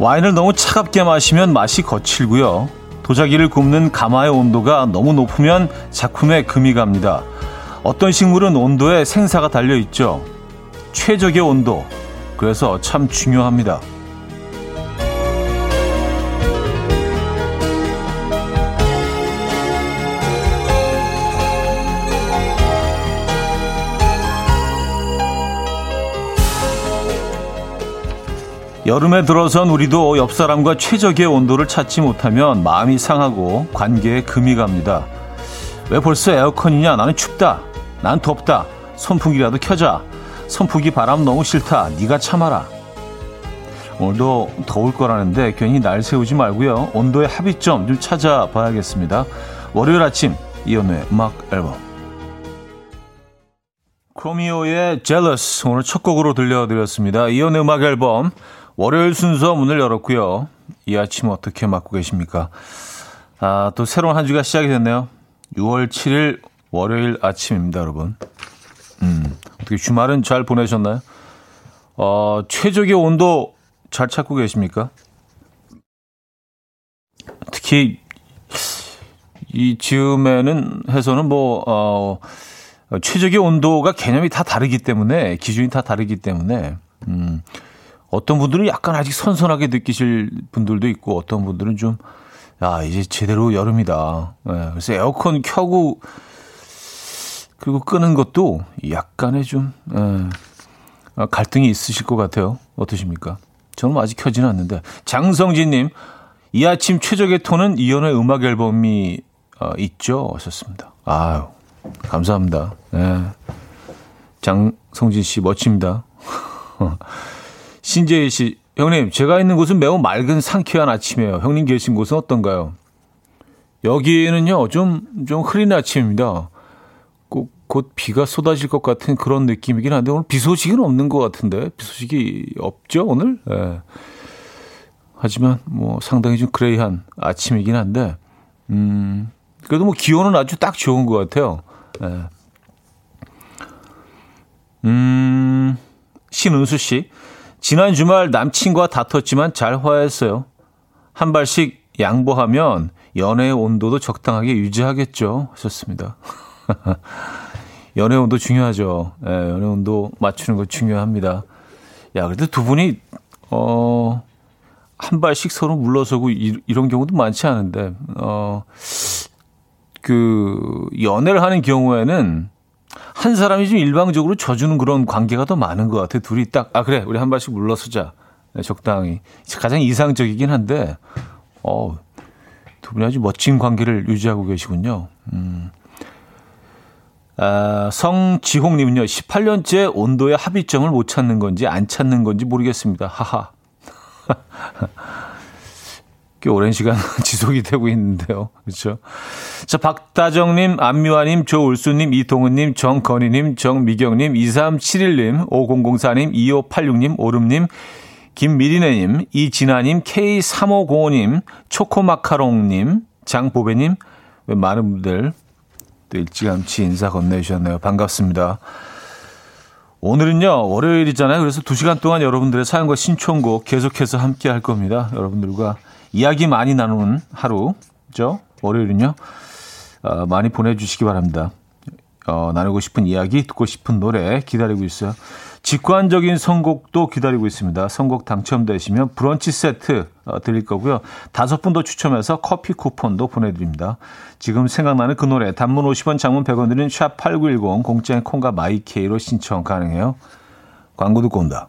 와인을 너무 차갑게 마시면 맛이 거칠고요. 도자기를 굽는 가마의 온도가 너무 높으면 작품에 금이 갑니다. 어떤 식물은 온도에 생사가 달려 있죠. 최적의 온도. 그래서 참 중요합니다. 여름에 들어선 우리도 옆 사람과 최적의 온도를 찾지 못하면 마음이 상하고 관계에 금이 갑니다. 왜 벌써 에어컨이냐? 나는 춥다. 난 덥다. 선풍기라도 켜자. 선풍기 바람 너무 싫다. 네가 참아라. 오늘도 더울 거라는데 괜히 날 세우지 말고요. 온도의 합의점 좀 찾아봐야겠습니다. 월요일 아침 이연우의 음악 앨범 크로미오의 Jealous 오늘 첫 곡으로 들려드렸습니다. 이연우의 음악 앨범 월요일 순서 문을 열었고요. 이 아침 어떻게 맞고 계십니까? 아, 또 새로운 한 주가 시작이 됐네요. 6월 7일 월요일 아침입니다, 여러분. 음, 어떻게 주말은 잘 보내셨나요? 어, 최적의 온도 잘 찾고 계십니까? 특히 이 즈음에는 해서는 뭐, 어, 최적의 온도가 개념이 다 다르기 때문에, 기준이 다 다르기 때문에, 음, 어떤 분들은 약간 아직 선선하게 느끼실 분들도 있고 어떤 분들은 좀, 야, 이제 제대로 여름이다. 네, 그래서 에어컨 켜고, 그리고 끄는 것도 약간의 좀, 예, 갈등이 있으실 것 같아요. 어떠십니까? 저는 아직 켜지는 않는데. 장성진님, 이 아침 최적의 톤은 이연의 음악 앨범이 어, 있죠? 하셨습니다. 아유, 감사합니다. 예. 장성진 씨, 멋집니다. 신재희 씨, 형님, 제가 있는 곳은 매우 맑은 상쾌한 아침이에요. 형님 계신 곳은 어떤가요? 여기는요, 좀, 좀 흐린 아침입니다. 꼭, 곧 비가 쏟아질 것 같은 그런 느낌이긴 한데, 오늘 비 소식은 없는 것 같은데, 비 소식이 없죠, 오늘? 예. 하지만, 뭐, 상당히 좀 그레이한 아침이긴 한데, 음, 그래도 뭐, 기온은 아주 딱 좋은 것 같아요. 예. 음, 신은수 씨. 지난 주말 남친과 다퉜지만 잘 화했어요. 한 발씩 양보하면 연애의 온도도 적당하게 유지하겠죠. 하셨습니다. 연애 온도 중요하죠. 예, 연애 온도 맞추는 거 중요합니다. 야, 그래도 두 분이, 어, 한 발씩 서로 물러서고 이, 이런 경우도 많지 않은데, 어, 그, 연애를 하는 경우에는 한 사람이 좀 일방적으로 져주는 그런 관계가 더 많은 것 같아요. 둘이 딱, 아, 그래, 우리 한 발씩 물러서자. 네, 적당히. 가장 이상적이긴 한데, 어, 두 분이 아주 멋진 관계를 유지하고 계시군요. 음. 아, 성지홍님은요, 18년째 온도의 합의점을 못 찾는 건지 안 찾는 건지 모르겠습니다. 하하. 꽤 오랜 시간 지속이 되고 있는데요. 그렇죠? 자, 박다정님, 안미화님, 조울수님, 이동은님, 정건희님, 정미경님, 2371님, 5004님, 2586님, 오름님, 김미리네님, 이진아님, K3505님, 초코마카롱님, 장보배님, 많은 분들 또 일찌감치 인사 건네주셨네요. 반갑습니다. 오늘은요, 월요일이잖아요. 그래서 2시간 동안 여러분들의 사연과 신청곡 계속해서 함께 할 겁니다. 여러분들과 이야기 많이 나누는 하루죠. 월요일은요. 어, 많이 보내주시기 바랍니다. 어, 나누고 싶은 이야기, 듣고 싶은 노래 기다리고 있어요. 직관적인 선곡도 기다리고 있습니다. 선곡 당첨되시면 브런치 세트 어, 드릴 거고요. 다섯 분 더 추첨해서 커피 쿠폰도 보내드립니다. 지금 생각나는 그 노래 단문 50원, 장문 100원 드린 샵8910 공짜인 콩과 마이케이로 신청 가능해요. 광고 듣고 온다.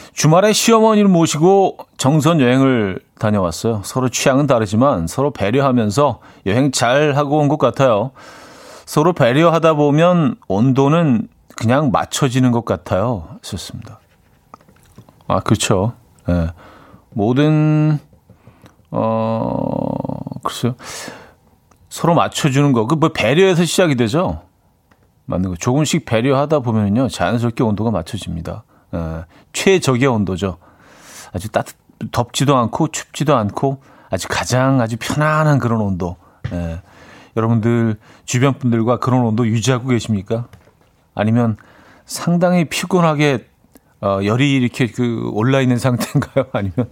주말에 시어머니를 모시고 정선 여행을 다녀왔어요. 서로 취향은 다르지만 서로 배려하면서 여행 잘 하고 온 것 같아요. 서로 배려하다 보면 온도는 그냥 맞춰지는 것 같아요. 썼습니다. 아, 그렇죠. 예. 모든, 어, 글쎄요. 서로 맞춰주는 거. 그 뭐 배려에서 시작이 되죠. 맞는 거. 조금씩 배려하다 보면요. 자연스럽게 온도가 맞춰집니다. 예. 최적의 온도죠. 아주 따뜻, 덥지도 않고 춥지도 않고 아주 가장 아주 편안한 그런 온도. 예. 여러분들 주변 분들과 그런 온도 유지하고 계십니까? 아니면 상당히 피곤하게 어, 열이 이렇게 그 올라 있는 상태인가요? 아니면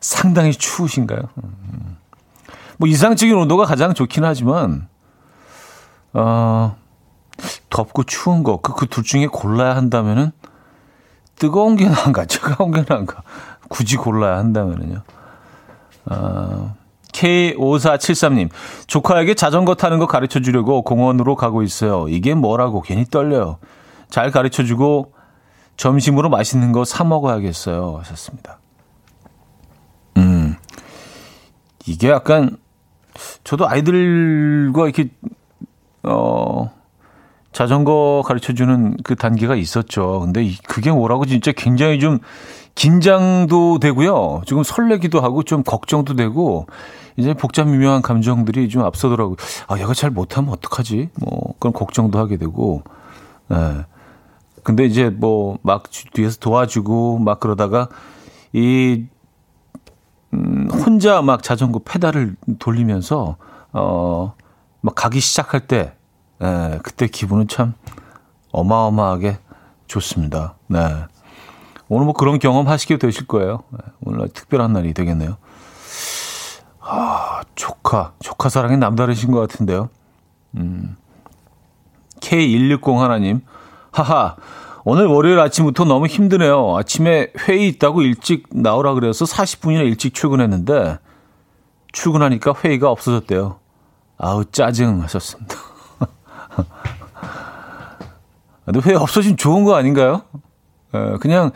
상당히 추우신가요? 음. 뭐 이상적인 온도가 가장 좋긴 하지만 어, 덥고 추운 거 그 그 둘 중에 골라야 한다면은 뜨거운 게 나은가 차가운 게 나은가 굳이 골라야 한다면은요. 어, K5473님, 조카에게 자전거 타는 거 가르쳐 주려고 공원으로 가고 있어요. 이게 뭐라고 괜히 떨려요. 잘 가르쳐 주고 점심으로 맛있는 거 사 먹어야겠어요. 하셨습니다. 음, 이게 약간, 저도 아이들과 이렇게, 어, 자전거 가르쳐 주는 그 단계가 있었죠. 근데 그게 뭐라고 진짜 굉장히 좀 긴장도 되고요. 조금 설레기도 하고 좀 걱정도 되고 이제 복잡 미묘한 감정들이 좀 앞서더라고요. 아, 얘가 잘 못하면 어떡하지? 뭐 그런 걱정도 하게 되고. 예. 네. 근데 이제 뭐 막 뒤에서 도와주고 막 그러다가 이 음, 혼자 막 자전거 페달을 돌리면서 어 막 가기 시작할 때 예, 그때 기분은 참 어마어마하게 좋습니다. 네. 오늘 뭐 그런 경험 하시게 되실 거예요. 네, 오늘 특별한 날이 되겠네요. 아, 조카. 조카 사랑이 남다르신 것 같은데요. 음. K160 하나님. 하하, 오늘 월요일 아침부터 너무 힘드네요. 아침에 회의 있다고 일찍 나오라 그래서 40분이나 일찍 출근했는데, 출근하니까 회의가 없어졌대요. 아우, 짜증 하셨습니다. 근데 회의 없어지면 좋은 거 아닌가요? 에, 그냥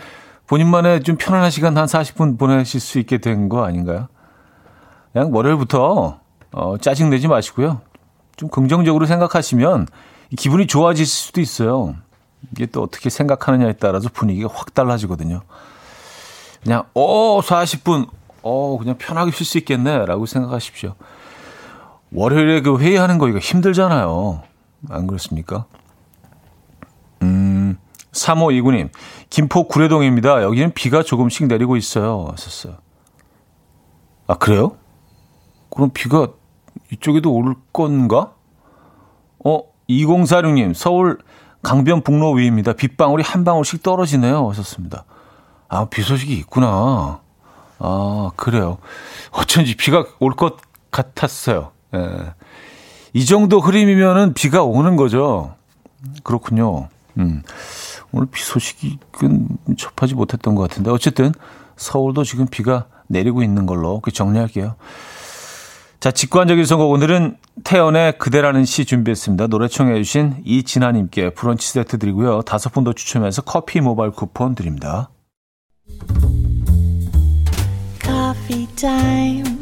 본인만의 좀 편안한 시간 한 40분 보내실 수 있게 된 거 아닌가요? 그냥 월요일부터 어, 짜증내지 마시고요. 좀 긍정적으로 생각하시면 기분이 좋아질 수도 있어요. 이게 또 어떻게 생각하느냐에 따라서 분위기가 확 달라지거든요. 그냥, 어, 40분, 어, 그냥 편하게 쉴 수 있겠네. 라고 생각하십시오. 월요일에 그 회의하는 거 이거 힘들잖아요. 안 그렇습니까? 음, 3529님, 김포 구례동입니다. 여기는 비가 조금씩 내리고 있어요. 하셨어요. 아, 그래요? 그럼 비가 이쪽에도 올 건가? 어, 2046님, 서울 강변북로 위입니다. 빗방울이 한 방울씩 떨어지네요. 하셨습니다. 아, 비 소식이 있구나. 아, 그래요. 어쩐지 비가 올 것 같았어요. 예. 이 정도 흐림이면은 비가 오는 거죠. 그렇군요. 음. 오늘 비 소식은 접하지 못했던 것 같은데. 어쨌든 서울도 지금 비가 내리고 있는 걸로 정리할게요. 자, 직관적인 선곡 오늘은 태연의 그대라는 시 준비했습니다. 노래 청해 주신 이진아님께 브런치 세트 드리고요. 다섯 분 더 추첨해서 커피 모바일 쿠폰 드립니다. Coffee time.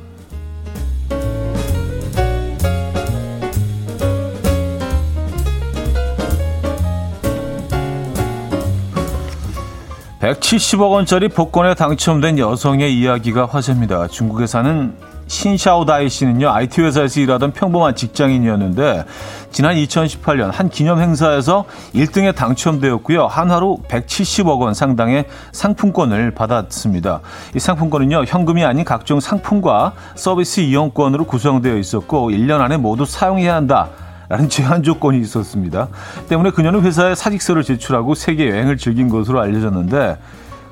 (170억) 원짜리 복권에 당첨된 여성의 이야기가 화제입니다. 중국에 사는 신샤오다이 씨는요, IT 회사에서 일하던 평범한 직장인이었는데, 지난 2018년 한 기념 행사에서 1등에 당첨되었고요. 한화로 170억 원 상당의 상품권을 받았습니다. 이 상품권은요, 현금이 아닌 각종 상품과 서비스 이용권으로 구성되어 있었고, 1년 안에 모두 사용해야 한다. 라는 제한 조건이 있었습니다. 때문에 그녀는 회사에 사직서를 제출하고 세계 여행을 즐긴 것으로 알려졌는데,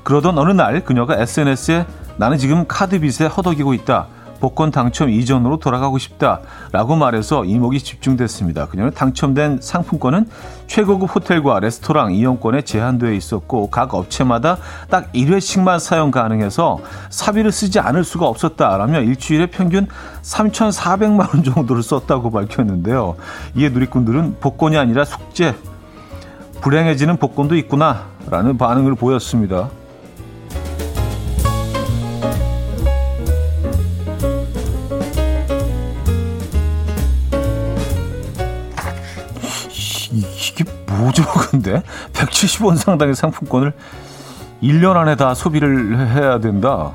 그러던 어느 날 그녀가 SNS에 나는 지금 카드 빚에 허덕이고 있다. 복권 당첨 이전으로 돌아가고 싶다라고 말해서 이목이 집중됐습니다. 그녀는 당첨된 상품권은 최고급 호텔과 레스토랑 이용권에 제한되어 있었고 각 업체마다 딱 1회씩만 사용 가능해서 사비를 쓰지 않을 수가 없었다라며 일주일에 평균 3,400만 원 정도를 썼다고 밝혔는데요. 이에 누리꾼들은 복권이 아니라 숙제, 불행해지는 복권도 있구나라는 반응을 보였습니다. 이게 뭐죠, 근데? 170원 상당의 상품권을 1년 안에 다 소비를 해야 된다.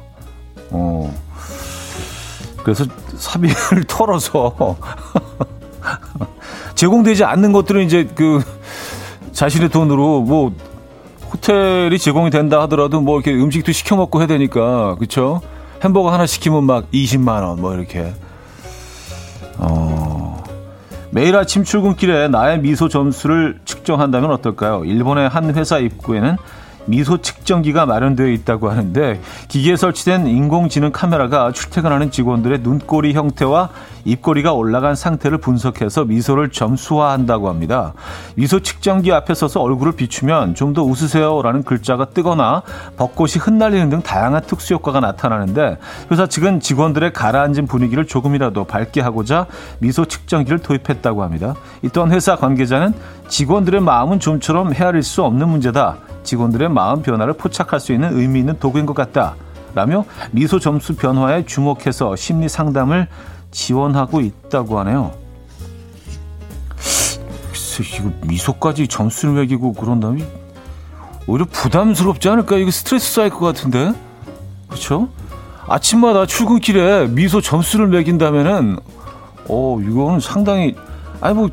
어. 그래서 사비를 털어서 제공되지 않는 것들은 이제 그 자신의 돈으로 뭐 호텔이 제공이 된다 하더라도 뭐 이렇게 음식도 시켜 먹고 해야 되니까 그렇죠? 햄버거 하나 시키면 막 20만 원 뭐 이렇게 어 매일 아침 출근길에 나의 미소 점수를 측정한다면 어떨까요? 일본의 한 회사 입구에는 미소 측정기가 마련되어 있다고 하는데 기기에 설치된 인공지능 카메라가 출퇴근하는 직원들의 눈꼬리 형태와 입꼬리가 올라간 상태를 분석해서 미소를 점수화한다고 합니다. 미소 측정기 앞에 서서 얼굴을 비추면 좀 더 웃으세요라는 글자가 뜨거나 벚꽃이 흩날리는 등 다양한 특수 효과가 나타나는데 회사 측은 직원들의 가라앉은 분위기를 조금이라도 밝게 하고자 미소 측정기를 도입했다고 합니다. 이 또한 회사 관계자는 직원들의 마음은 좀처럼 헤아릴 수 없는 문제다. 직원들의 마음 변화를 포착할 수 있는 의미 있는 도구인 것 같다. 라며 미소 점수 변화에 주목해서 심리 상담을 지원하고 있다고 하네요. 이거 미소까지 점수를 매기고 그런다면 오히려 부담스럽지 않을까? 이거 스트레스 쌓일 것 같은데? 그렇죠? 아침마다 출근길에 미소 점수를 매긴다면은 어, 이거는 상당히 아니 뭐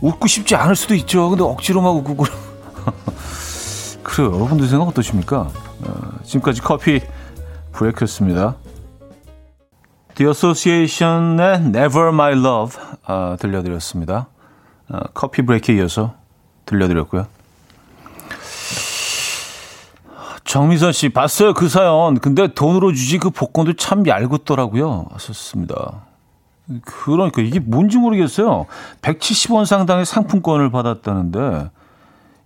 웃고 싶지 않을 수도 있죠. 근데 억지로 막 웃고 그래요. 여러분들 생각 어떠십니까? 어, 지금까지 커피 브레이크였습니다. The Association의 Never My Love 어, 들려드렸습니다. 어, 커피 브레이크에 이어서 들려드렸고요. 정미선 씨 봤어요 그 사연. 근데 돈으로 주지 그 복권도 참 얄궂더라고요. 하셨습니다. 그러니까 이게 뭔지 모르겠어요. 170원 상당의 상품권을 받았다는데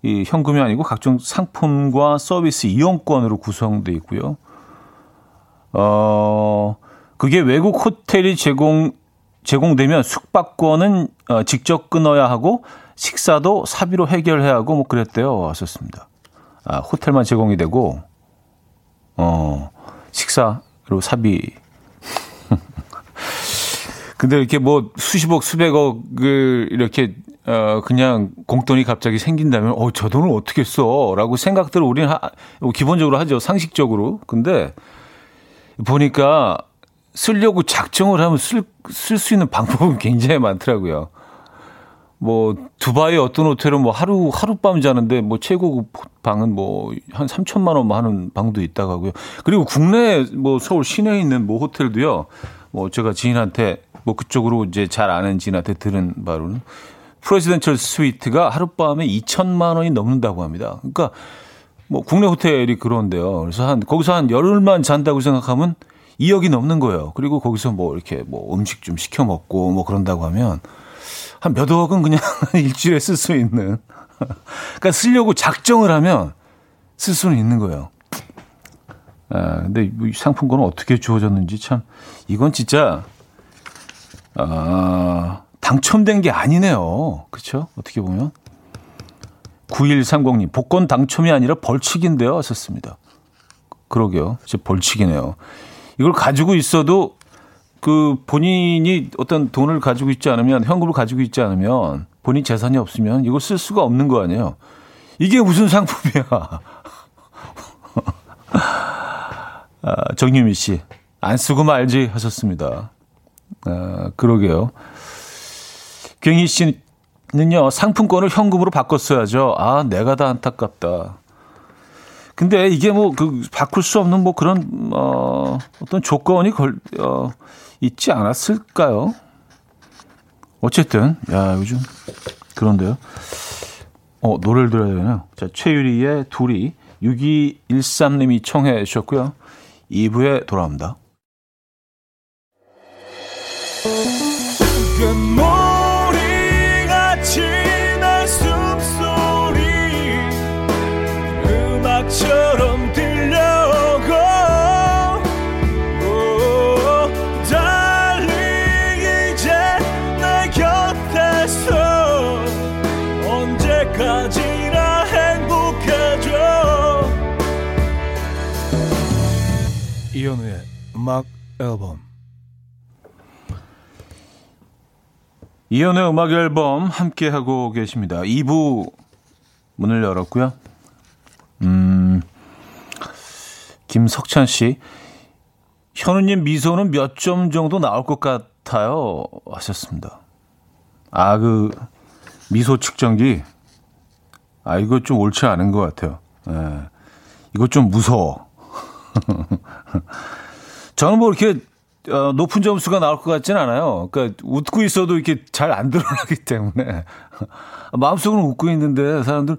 이 현금이 아니고 각종 상품과 서비스 이용권으로 구성되어 있고요. 어, 그게 외국 호텔이 제공, 제공되면 숙박권은 어, 직접 끊어야 하고 식사도 사비로 해결해야 하고 뭐 그랬대요. 왔었습니다. 아, 호텔만 제공이 되고, 어, 식사로 사비. 근데 이렇게 뭐 수십억, 수백억을 이렇게 어, 그냥 공돈이 갑자기 생긴다면, 어, 저 돈을 어떻게 써? 라고 생각들을 우리는 하, 기본적으로 하죠. 상식적으로. 근데 보니까 쓰려고 작정을 하면 쓸, 쓸 수 있는 방법은 굉장히 많더라고요. 뭐, 두바이 어떤 호텔은 뭐 하루, 하룻밤 자는데 뭐 최고급 방은 뭐 한 3천만 원 하는 방도 있다고 하고요. 그리고 국내 뭐 서울 시내에 있는 뭐 호텔도요. 뭐 제가 지인한테 뭐 그쪽으로 이제 잘 아는 지인한테 들은 바로는 프레지던셜 스위트가 하룻밤에 2천만 원이 넘는다고 합니다. 그러니까 뭐 국내 호텔이 그런데요. 그래서 한 거기서 한 열흘만 잔다고 생각하면 2억이 넘는 거예요. 그리고 거기서 뭐 이렇게 뭐 음식 좀 시켜 먹고 뭐 그런다고 하면 한 몇 억은 그냥 일주일에 쓸 수 있는. 그러니까 쓰려고 작정을 하면 쓸 수는 있는 거예요. 아, 근데 이 상품권은 어떻게 주어졌는지 참 이건 진짜 아 당첨된 게 아니네요. 그렇죠? 어떻게 보면 9130님 복권 당첨이 아니라 벌칙인데요. 하셨습니다. 그러게요. 진짜 벌칙이네요. 이걸 가지고 있어도 그 본인이 어떤 돈을 가지고 있지 않으면 현금을 가지고 있지 않으면 본인 재산이 없으면 이걸 쓸 수가 없는 거 아니에요. 이게 무슨 상품이야. 아, 정유미 씨, 안 쓰고 말지 하셨습니다. 아, 그러게요. 경희 씨는요, 상품권을 현금으로 바꿨어야죠. 아, 내가 다 안타깝다. 근데 이게 뭐, 그, 바꿀 수 없는 뭐 그런, 어, 어떤 조건이 걸, 어, 있지 않았을까요? 어쨌든, 야, 요즘, 그런데요. 어, 노래를 들어야 되나요? 자, 최유리의 둘이 6213님이 청해 주셨고요. 2부에 돌아옵니다. 음악 앨범 이연의 음악 앨범 함께 하고 계십니다. 2부 문을 열었고요. 음, 김석찬 씨, 현우님 미소는 몇 점 정도 나올 것 같아요? 하셨습니다. 아, 그, 미소 측정기. 아, 이거 좀 옳지 않은 것 같아요. 예. 이거 좀 무서워. 저는 뭐 이렇게 어, 높은 점수가 나올 것 같지는 않아요. 그러니까 웃고 있어도 이렇게 잘 안 드러나기 때문에 마음속으로 웃고 있는데 사람들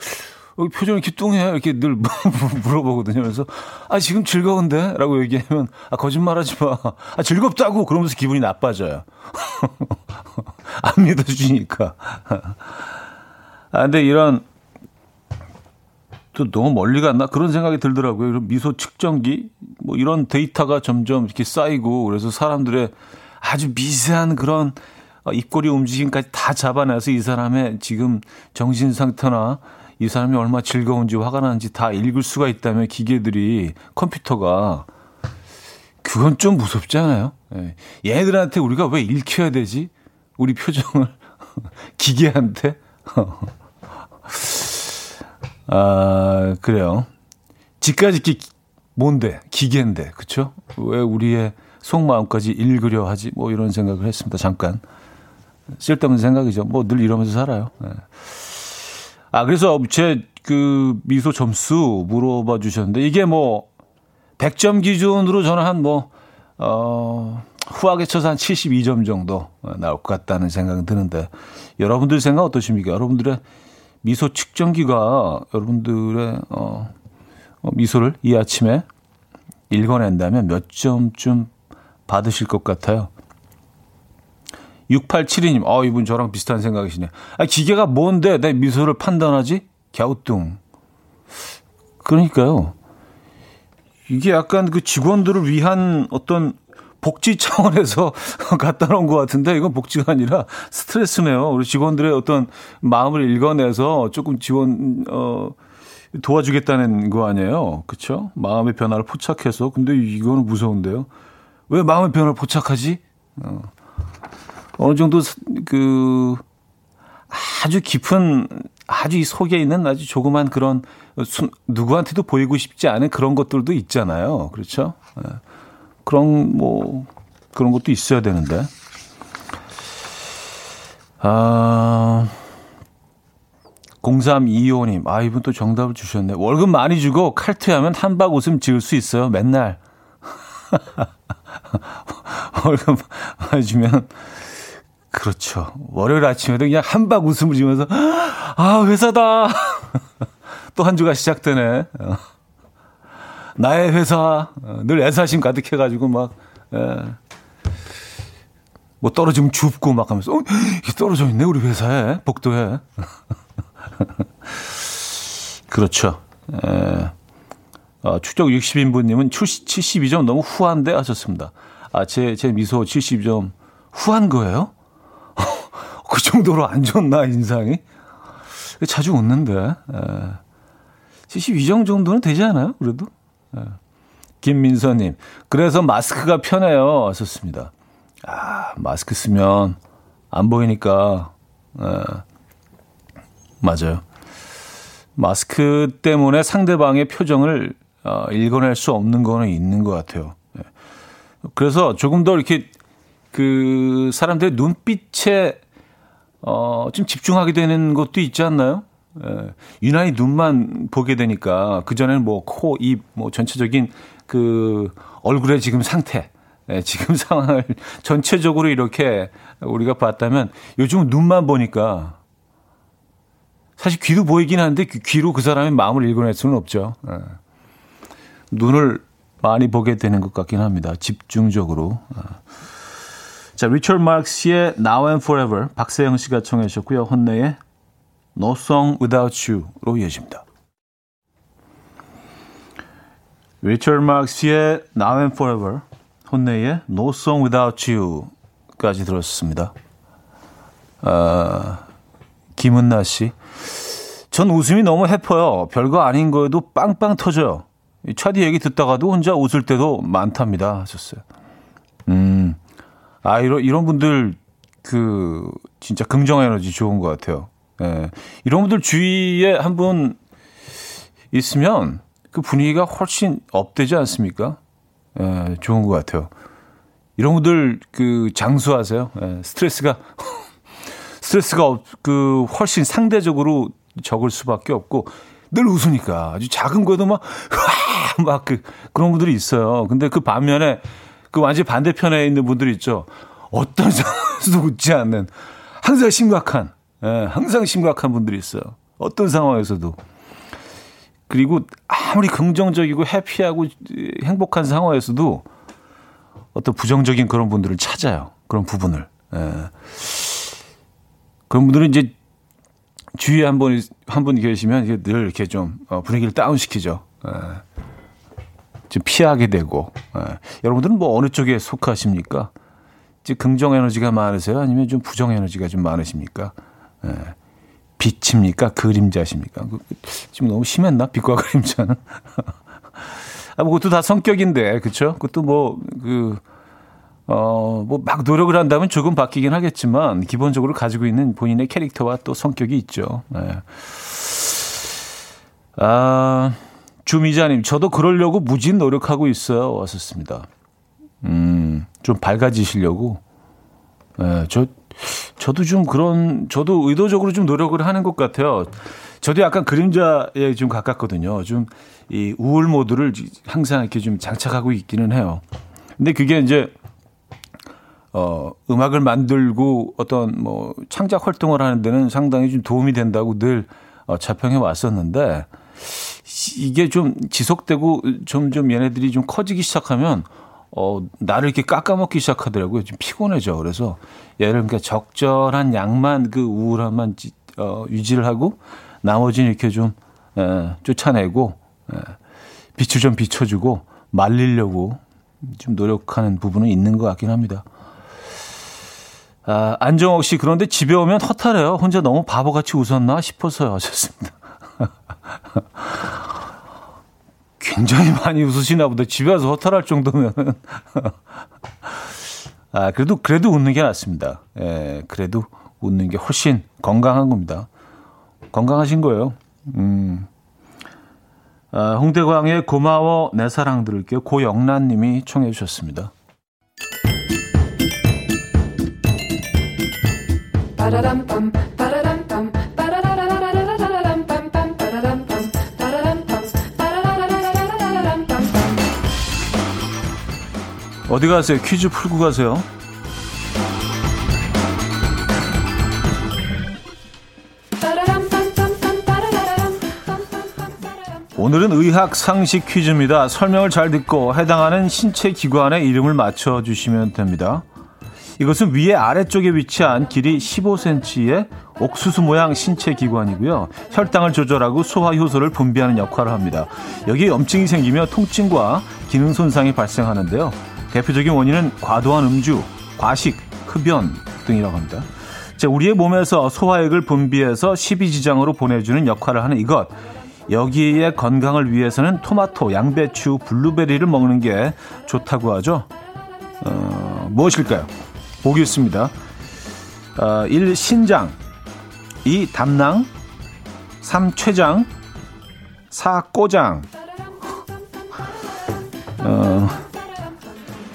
어, 표정이 이렇게 뚱해 이렇게 늘 물어보거든요. 그래서 아 지금 즐거운데라고 얘기하면 아 거짓말하지 마. 아 즐겁다고 그러면서 기분이 나빠져요. 안 믿어주니까. 아 근데 이런 또 너무 멀리 갔나 그런 생각이 들더라고요. 이런 미소 측정기 뭐 이런 데이터가 점점 이렇게 쌓이고 그래서 사람들의 아주 미세한 그런 어, 입꼬리 움직임까지 다 잡아내서 이 사람의 지금 정신 상태나 이 사람이 얼마나 즐거운지 화가 나는지 다 읽을 수가 있다면 기계들이 컴퓨터가 그건 좀 무섭잖아요. 예. 얘네들한테 우리가 왜 읽혀야 되지? 우리 표정을 기계한테 아, 그래요. 집까지 기, 뭔데? 기계인데. 그쵸? 왜 우리의 속마음까지 읽으려 하지? 뭐 이런 생각을 했습니다. 잠깐. 쓸데없는 생각이죠. 뭐 늘 이러면서 살아요. 네. 아, 그래서 제 그 미소 점수 물어봐 주셨는데 이게 뭐 100점 기준으로 저는 한 뭐, 어, 후하게 쳐서 한 72점 정도 나올 것 같다는 생각은 드는데 여러분들 생각 어떠십니까? 여러분들의 미소 측정기가 여러분들의 어, 어, 미소를 이 아침에 읽어낸다면 몇 점쯤 받으실 것 같아요? 6872님, 어, 이분 저랑 비슷한 생각이시네. 아, 기계가 뭔데 내 미소를 판단하지? 갸우뚱. 그러니까요. 이게 약간 그 직원들을 위한 어떤 복지 차원에서 갖다 놓은 것 같은데 이건 복지가 아니라 스트레스네요. 우리 직원들의 어떤 마음을 읽어내서 조금 지원 어 도와주겠다는 거 아니에요. 그렇죠? 마음의 변화를 포착해서 근데 이거는 무서운데요. 왜 마음의 변화를 포착하지? 어. 어느 정도 그 아주 깊은 아주 이 속에 있는 아주 조그만 그런 누구한테도 보이고 싶지 않은 그런 것들도 있잖아요. 그렇죠? 네. 그런 뭐 그런 것도 있어야 되는데. 아 0325님, 아, 이분 또 정답을 주셨네. 월급 많이 주고 칼퇴하면 한박 웃음 지을 수 있어요, 맨날. 월급 많이 주면, 그렇죠. 월요일 아침에도 그냥 한박 웃음을 지면서, 아, 회사다! 또 한 주가 시작되네. 나의 회사 어, 늘 애사심 가득해가지고 막 예. 뭐 떨어지면 줍고 막 하면서 어, 이게 떨어져 있네 우리 회사에 복도에 그렇죠. 예. 아, 추적 60인분님은 72점 너무 후한데 하셨습니다. 아, 제, 제 미소 72점 후한 거예요? 그 정도로 안 좋나, 인상이? 자주 웃는데. 예. 72점 정도는 되지 않아요? 그래도? 예. 김민서님, 그래서 마스크가 편해요. 하셨습니다. 아, 마스크 쓰면 안 보이니까, 예. 맞아요. 마스크 때문에 상대방의 표정을 어, 읽어낼 수 없는 거는 있는 것 같아요. 예. 그래서 조금 더 이렇게 그 사람들의 눈빛에 어, 좀 집중하게 되는 것도 있지 않나요? 예, 유난히 눈만 보게 되니까 그전에는 뭐 코, 입, 뭐 전체적인 그 얼굴의 지금 상태, 예, 지금 상황을 전체적으로 이렇게 우리가 봤다면 요즘은 눈만 보니까 사실 귀도 보이긴 하는데 귀 로 그 사람의 마음을 읽어낼 수는 없죠. 예. 눈을 많이 보게 되는 것 같긴 합니다. 집중적으로. 아. 자, 리처드 마크스의 Now and Forever 박세영 씨가 청해 주셨고요. 혼내의 No Song Without You로 이어집니다. 리처드 마크스의 Now and Forever, 혼내의 No Song Without You까지 들었습니다. 아, 김은나 씨. 전 웃음이 너무 해퍼요. 별거 아닌 거에도 빵빵 터져요. 차디 얘기 듣다가도 혼자 웃을 때도 많답니다. 하셨어요. 음, 아, 이런, 이런 분들, 그, 진짜 긍정 에너지 좋은 것 같아요. 예. 이런 분들 주위에 한 분 있으면 그 분위기가 훨씬 업되지 않습니까? 예, 좋은 것 같아요. 이런 분들 그 장수하세요. 예, 스트레스가 스트레스가 없, 그 훨씬 상대적으로 적을 수밖에 없고 늘 웃으니까 아주 작은 거에도 막 막 그 그런 분들이 있어요. 근데 그 반면에 그 완전 반대편에 있는 분들이 있죠. 어떤 상황에서도 웃지 않는 항상 심각한 예, 항상 심각한 분들이 있어요. 어떤 상황에서도. 그리고 아무리 긍정적이고 해피하고 행복한 상황에서도 어떤 부정적인 그런 분들을 찾아요. 그런 부분을. 예. 그런 분들은 이제 주위에 한 분, 한 분 계시면 늘 이렇게 좀 어, 분위기를 다운시키죠. 예. 좀 피하게 되고. 예. 여러분들은 뭐 어느 쪽에 속하십니까? 즉, 긍정 에너지가 많으세요? 아니면 좀 부정 에너지가 좀 많으십니까? 예. 빛입니까? 그림자십니까? 그, 지금 너무 심했나? 빛과 그림자는? 아, 뭐, 그것도 다 성격인데, 그쵸? 그것도 뭐, 그, 어, 뭐, 막 노력을 한다면 조금 바뀌긴 하겠지만, 기본적으로 가지고 있는 본인의 캐릭터와 또 성격이 있죠. 네. 아, 주미자님, 저도 그러려고 무진 노력하고 있어요. 왔었습니다. 음, 좀 밝아지시려고. 네, 저, 저도 좀 그런, 저도 의도적으로 좀 노력을 하는 것 같아요. 저도 약간 그림자에 좀 가깝거든요. 좀 이 우울 모드를 항상 이렇게 좀 장착하고 있기는 해요. 근데 그게 이제, 어, 음악을 만들고 어떤 뭐 창작 활동을 하는 데는 상당히 좀 도움이 된다고 늘 어, 자평해 왔었는데, 이게 좀 지속되고 점점 얘네들이 좀 커지기 시작하면 어, 나를 이렇게 깎아먹기 시작하더라고요. 좀 피곤해져. 그래서 얘를 그러니까 적절한 양만 그 우울함만 어, 유지를 하고 나머지는 이렇게 좀 에, 쫓아내고 에, 빛을 좀 비춰주고 말리려고 좀 노력하는 부분은 있는 것 같긴 합니다. 아, 안정옥 씨, 그런데 집에 오면 허탈해요. 혼자 너무 바보같이 웃었나 싶어서요. 하셨습니다. 굉장히 많이 웃으시나 보다. 집에 와서 허탈할 정도면. 아, 그래도, 그래도 웃는 게 낫습니다. 예, 그래도 웃는 게 훨씬 건강한 겁니다. 건강하신 거예요. 음. 아, 홍대광의 고마워 내 사랑 들을게요. 고영란 님이 청해 주셨습니다. 어디 가세요? 퀴즈 풀고 가세요. 오늘은 의학 상식 퀴즈입니다. 설명을 잘 듣고 해당하는 신체 기관의 이름을 맞춰 주시면 됩니다. 이것은 위에 아래쪽에 위치한 길이 15cm의 옥수수 모양 신체 기관이고요. 혈당을 조절하고 소화 효소를 분비하는 역할을 합니다. 여기에 염증이 생기며 통증과 기능 손상이 발생하는데요. 대표적인 원인은 과도한 음주, 과식, 흡연 등이라고 합니다. 자, 우리의 몸에서 소화액을 분비해서 십이지장으로 보내주는 역할을 하는 이것. 여기에 건강을 위해서는 토마토, 양배추, 블루베리를 먹는 게 좋다고 하죠. 어, 무엇일까요? 보기 있습니다. 어, 1. 신장 2. 담낭 3. 췌장 4. 꼬장 어,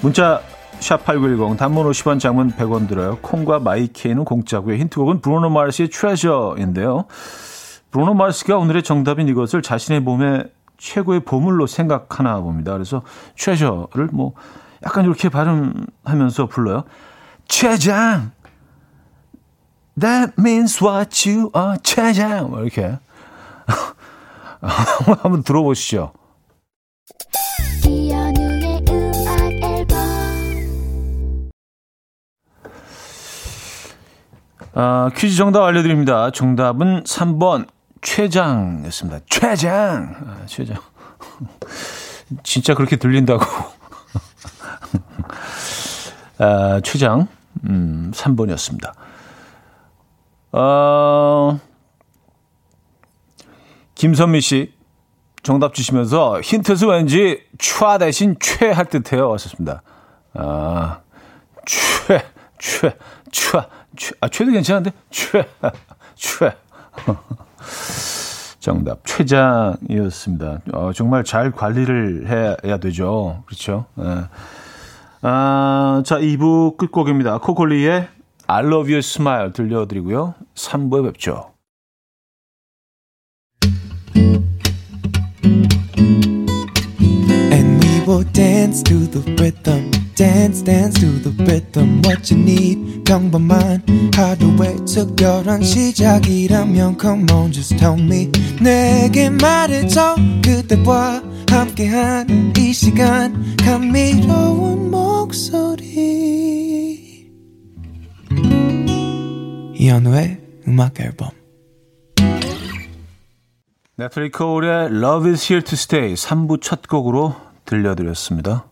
문자 샵8910 단문 50원 장문 100원 들어요. 콩과 마이케이는 공짜고요. 힌트곡은 브루노 마르시의 트레저인데요. 브루노 마르시가 오늘의 정답인 이것을 자신의 몸의 최고의 보물로 생각하나 봅니다. 그래서 트레저를 뭐 약간 이렇게 발음하면서 불러요. 최장 That means what you are 최장 뭐 이렇게 한번 들어보시죠. 아, 퀴즈 정답 알려드립니다. 정답은 3번 최장이었습니다. 최장! 아, 최장. 진짜 그렇게 들린다고. 아, 최장, 음, 3번이었습니다. 어, 김선미 씨, 정답 주시면서 힌트스 왠지 촤 대신 최 할 듯해요. 왔었습니다. 아, 최, 최, 최, 최, 아, 최도 괜찮은데? 최, 최. 정답, 최장이었습니다. 어, 정말 잘 관리를 해야 되죠. 그렇죠. 네. 아, 자, 2부 끝곡입니다. 코콜리의 I love you smile 들려드리고요. 3부에 뵙죠. will dance to the rhythm. Dance, dance to the rhythm. What you need, 평범한 하루의 특별한 시작이라면 Come on, just tell me. 내게 말해줘. 그대와 함께한 이 시간. 감미로운 목소리. 이현우의 음악 앨범. 네트리 코울의 Love is here to stay 3부 첫 곡으로 들려드렸습니다.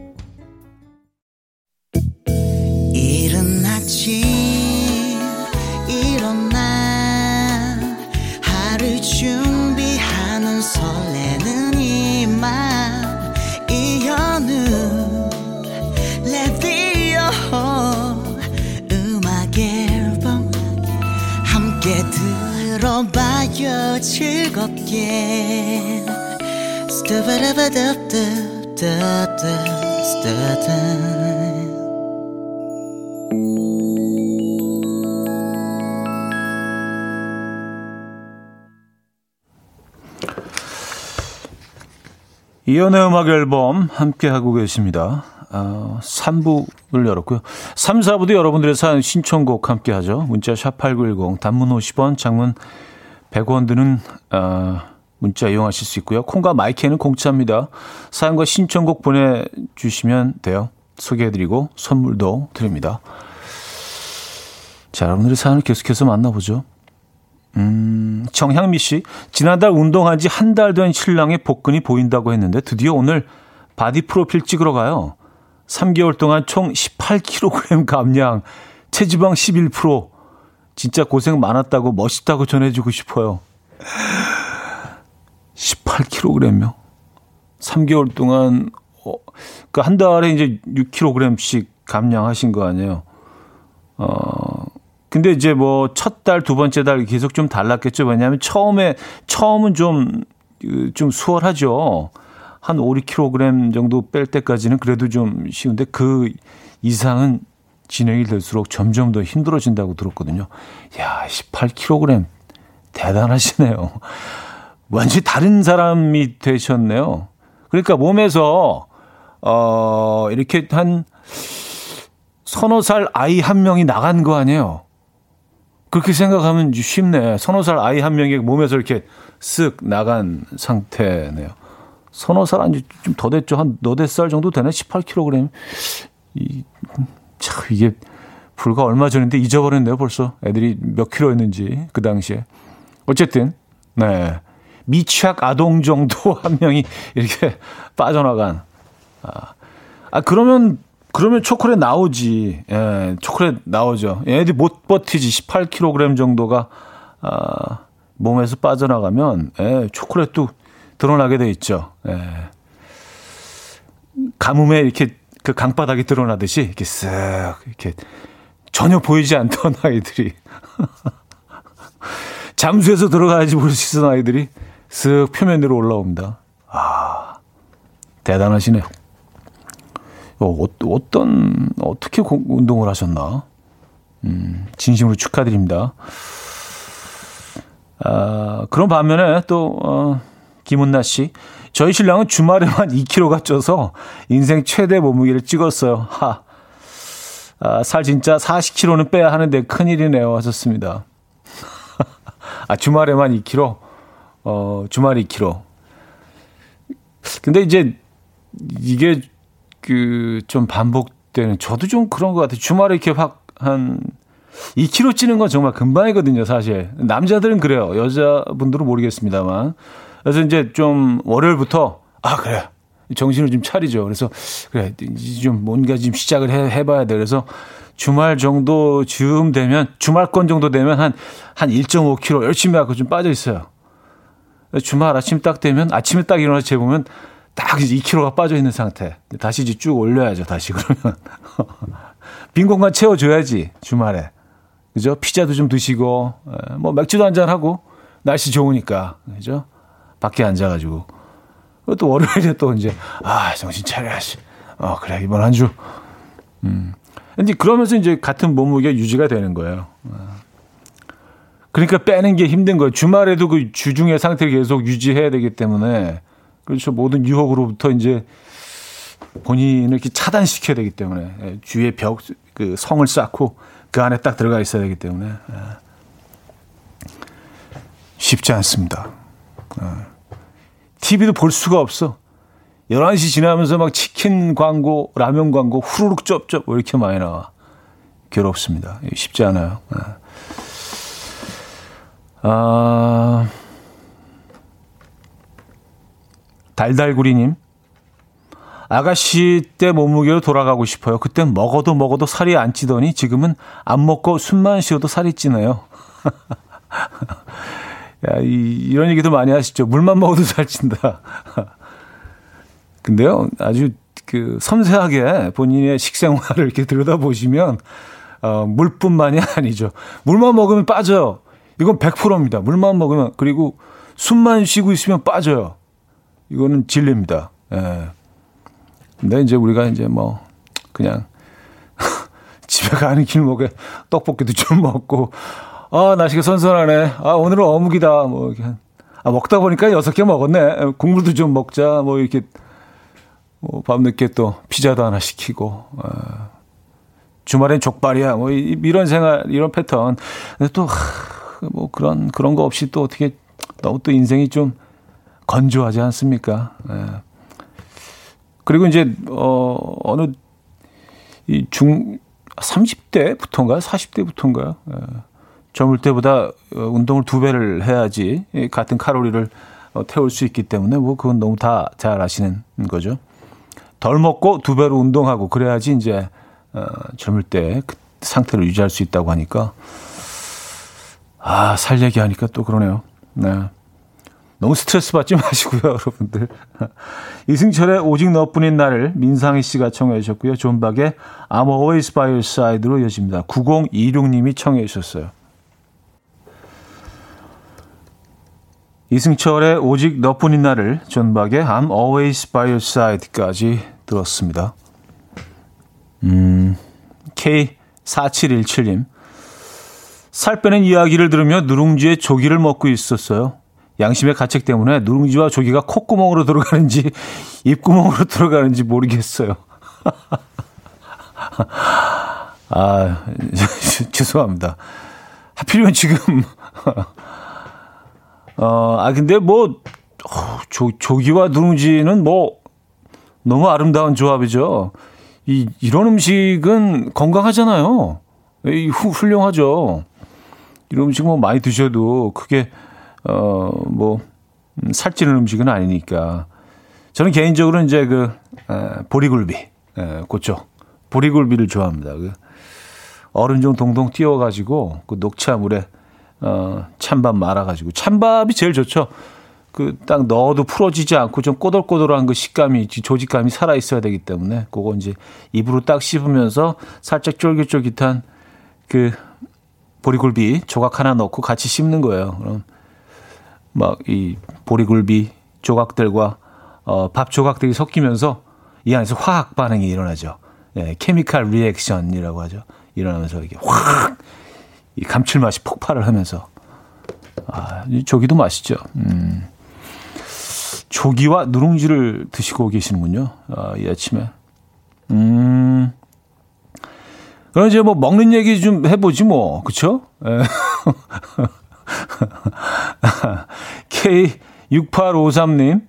들어봐요 즐겁게 이연의 음악 앨범 함께 하고 계십니다. 어, 3부를 열었고요. 3, 4부도 여러분들의 사연 신청곡 함께 하죠. 문자 샵8910 단문 50원, 장문 100원 드는 어, 문자 이용하실 수 있고요. 콩과 마이크는 공짜입니다. 사연과 신청곡 보내주시면 돼요. 소개해드리고 선물도 드립니다. 자, 여러분들의 사연을 계속해서 만나보죠. 음, 정향미 씨. 지난달 운동한 지 한 달 된 신랑의 복근이 보인다고 했는데 드디어 오늘 바디 프로필 찍으러 가요. 3개월 동안 총 18kg 감량, 체지방 11%. 진짜 고생 많았다고 멋있다고 전해주고 싶어요. 18kg요? 3개월 동안, 어, 그한 그러니까 달에 이제 6kg씩 감량하신 거 아니에요? 어, 근데 이제 뭐 첫 달, 두 번째 달 계속 좀 달랐겠죠. 왜냐하면 처음에, 처음은 좀, 그, 좀 수월하죠. 한 5, 6kg 정도 뺄 때까지는 그래도 좀 쉬운데 그 이상은 진행이 될수록 점점 더 힘들어진다고 들었거든요. 야, 18kg 대단하시네요. 완전히 다른 사람이 되셨네요. 그러니까 몸에서 어 이렇게 한 서너 살 아이 한 명이 나간 거 아니에요. 그렇게 생각하면 쉽네. 서너 살 아이 한 명이 몸에서 이렇게 쓱 나간 상태네요. 서너 살 아니 좀 더 됐죠. 한 너댓 살 정도 되네. 18kg. 이, 참 이게 불과 얼마 전인데 잊어버렸네요. 벌써 애들이 몇 킬로였는지 그 당시에. 어쨌든 네 미취학 아동 정도 한 명이 이렇게 빠져나간. 아, 아 그러면 그러면 초콜릿 나오지. 예, 초콜릿 나오죠. 애들이 못 버티지. 18kg 정도가 아, 몸에서 빠져나가면 예, 초콜릿도 드러나게 돼 있죠. 예. 가뭄에 이렇게 그 강바닥이 드러나듯이 이렇게 쓱 이렇게 전혀 보이지 않던 아이들이 잠수해서 들어가야지 볼 수 있는 아이들이 쓱 표면으로 올라옵니다. 아 대단하시네요. 어, 어떤 어떻게 운동을 하셨나? 음, 진심으로 축하드립니다. 아, 그런 반면에 또 어, 김은나 씨, 저희 신랑은 주말에만 2kg가 쪄서 인생 최대 몸무게를 찍었어요. 하. 아, 살 진짜 40kg는 빼야 하는데 큰일이네요. 하셨습니다. 아, 주말에만 2kg? 어, 주말 2kg. 근데 이제 이게 그 좀 반복되는 저도 좀 그런 것 같아요. 주말에 이렇게 확 한 2kg 찌는 건 정말 금방이거든요, 사실. 남자들은 그래요. 여자분들은 모르겠습니다만. 그래서 이제 좀 월요일부터 아 그래 정신을 좀 차리죠. 그래서 그래 좀 뭔가 좀 시작을 해, 해봐야 돼. 그래서 주말 정도 즈음 되면 주말권 정도 되면 한한 1.5kg 열심히 하고 좀 빠져 있어요. 주말 아침 딱 되면 아침에 딱 일어나서 재보면 딱 이제 2kg가 빠져 있는 상태. 다시 이제 쭉 올려야죠. 다시 그러면 빈 공간 채워줘야지 주말에. 그죠? 피자도 좀 드시고 뭐 맥주도 한잔 하고 날씨 좋으니까 그죠? 밖에 앉아가지고. 또 월요일에 또 이제, 아, 정신 차려야지. 어, 그래, 이번 한 주. 음. 이제 그러면서 이제 같은 몸무게가 유지가 되는 거예요. 어. 그러니까 빼는 게 힘든 거예요. 주말에도 그 주중의 상태를 계속 유지해야 되기 때문에. 그렇죠. 모든 유혹으로부터 이제 본인을 이렇게 차단시켜야 되기 때문에. 예, 주위에 벽, 그 성을 쌓고 그 안에 딱 들어가 있어야 되기 때문에. 예. 쉽지 않습니다. 어. TV도 볼 수가 없어. 11시 지나면서 막 치킨 광고, 라면 광고 후루룩 쩝쩝 왜 이렇게 많이 나와. 괴롭습니다. 쉽지 않아요. 네. 아, 달달구리님. 아가씨 때 몸무게로 돌아가고 싶어요. 그땐 먹어도 먹어도 살이 안 찌더니 지금은 안 먹고 숨만 쉬어도 살이 찌네요. 야, 이, 이런 얘기도 많이 하시죠. 물만 먹어도 살찐다. 근데요, 아주 그 섬세하게 본인의 식생활을 이렇게 들여다보시면, 어, 물뿐만이 아니죠. 물만 먹으면 빠져요. 이건 100%입니다. 물만 먹으면, 그리고 숨만 쉬고 있으면 빠져요. 이거는 진리입니다. 예. 근데 이제 우리가 이제 뭐, 그냥, 집에 가는 길목에 떡볶이도 좀 먹고, 아, 날씨가 선선하네. 아, 오늘은 어묵이다. 뭐, 이렇게. 아, 먹다 보니까 여섯 개 먹었네. 국물도 좀 먹자. 뭐, 이렇게. 뭐, 밤늦게 또 피자도 하나 시키고. 아, 주말엔 족발이야. 뭐, 이런 생활, 이런 패턴. 근데 또, 뭐, 그런, 그런 거 없이 또 어떻게, 너무 또 인생이 좀 건조하지 않습니까? 예. 그리고 이제, 어, 어느, 이 중, 30대부터인가요? 40대부터인가요? 예. 젊을 때보다 어, 운동을 두 배를 해야지 같은 칼로리를 어, 태울 수 있기 때문에 뭐 그건 너무 다 잘 아시는 거죠. 덜 먹고 두 배로 운동하고 그래야지 이제 어, 젊을 때 그 상태를 유지할 수 있다고 하니까 아, 살 얘기하니까 또 그러네요. 네. 너무 스트레스 받지 마시고요, 여러분들. 이승철의 오직 너뿐인 나를 민상희 씨가 청해 주셨고요. 존박의 I'm Always By Your Side로 이어집니다. 9026님이 청해 주셨어요. 이승철의 오직 너뿐인 나를 존박의 I'm Always By Your Side까지 들었습니다. 음, K4717님. 살 빼는 이야기를 들으며 누룽지에 조기를 먹고 있었어요. 양심의 가책 때문에 누룽지와 조기가 콧구멍으로 들어가는지 입구멍으로 들어가는지 모르겠어요. 아, 죄송합니다. 하필이면 지금, 어, 아, 근데 뭐, 조, 조기와 누룽지는 뭐, 너무 아름다운 조합이죠. 이, 이런 음식은 건강하잖아요. 이, 후, 훌륭하죠. 이런 음식 뭐 많이 드셔도 그게 어, 뭐, 음, 살찌는 음식은 아니니까. 저는 개인적으로 이제 그, 에, 보리굴비, 에, 그죠. 보리굴비를 좋아합니다. 그, 얼음 좀 동동 띄워가지고, 그 녹차물에, 어, 찬밥 말아가지고. 찬밥이 제일 좋죠. 그, 딱 넣어도 풀어지지 않고 좀 꼬들꼬들한 그 식감이, 조직감이 살아있어야 되기 때문에, 그거 이제 입으로 딱 씹으면서 살짝 쫄깃쫄깃한 그, 보리굴비 조각 하나 넣고 같이 씹는 거예요. 그럼 막 이 보리굴비 조각들과 어, 밥 조각들이 섞이면서 이 안에서 화학 반응이 일어나죠. 예, 케미칼 리액션이라고 하죠. 일어나면서 이게 확 이 감칠맛이 폭발을 하면서 아, 이 조기도 맛있죠. 음. 조기와 누룽지를 드시고 계시는군요. 아, 이 아침에. 음. 그럼 이제 뭐 먹는 얘기 좀 해보지 뭐, 그쵸? 예. K6853님,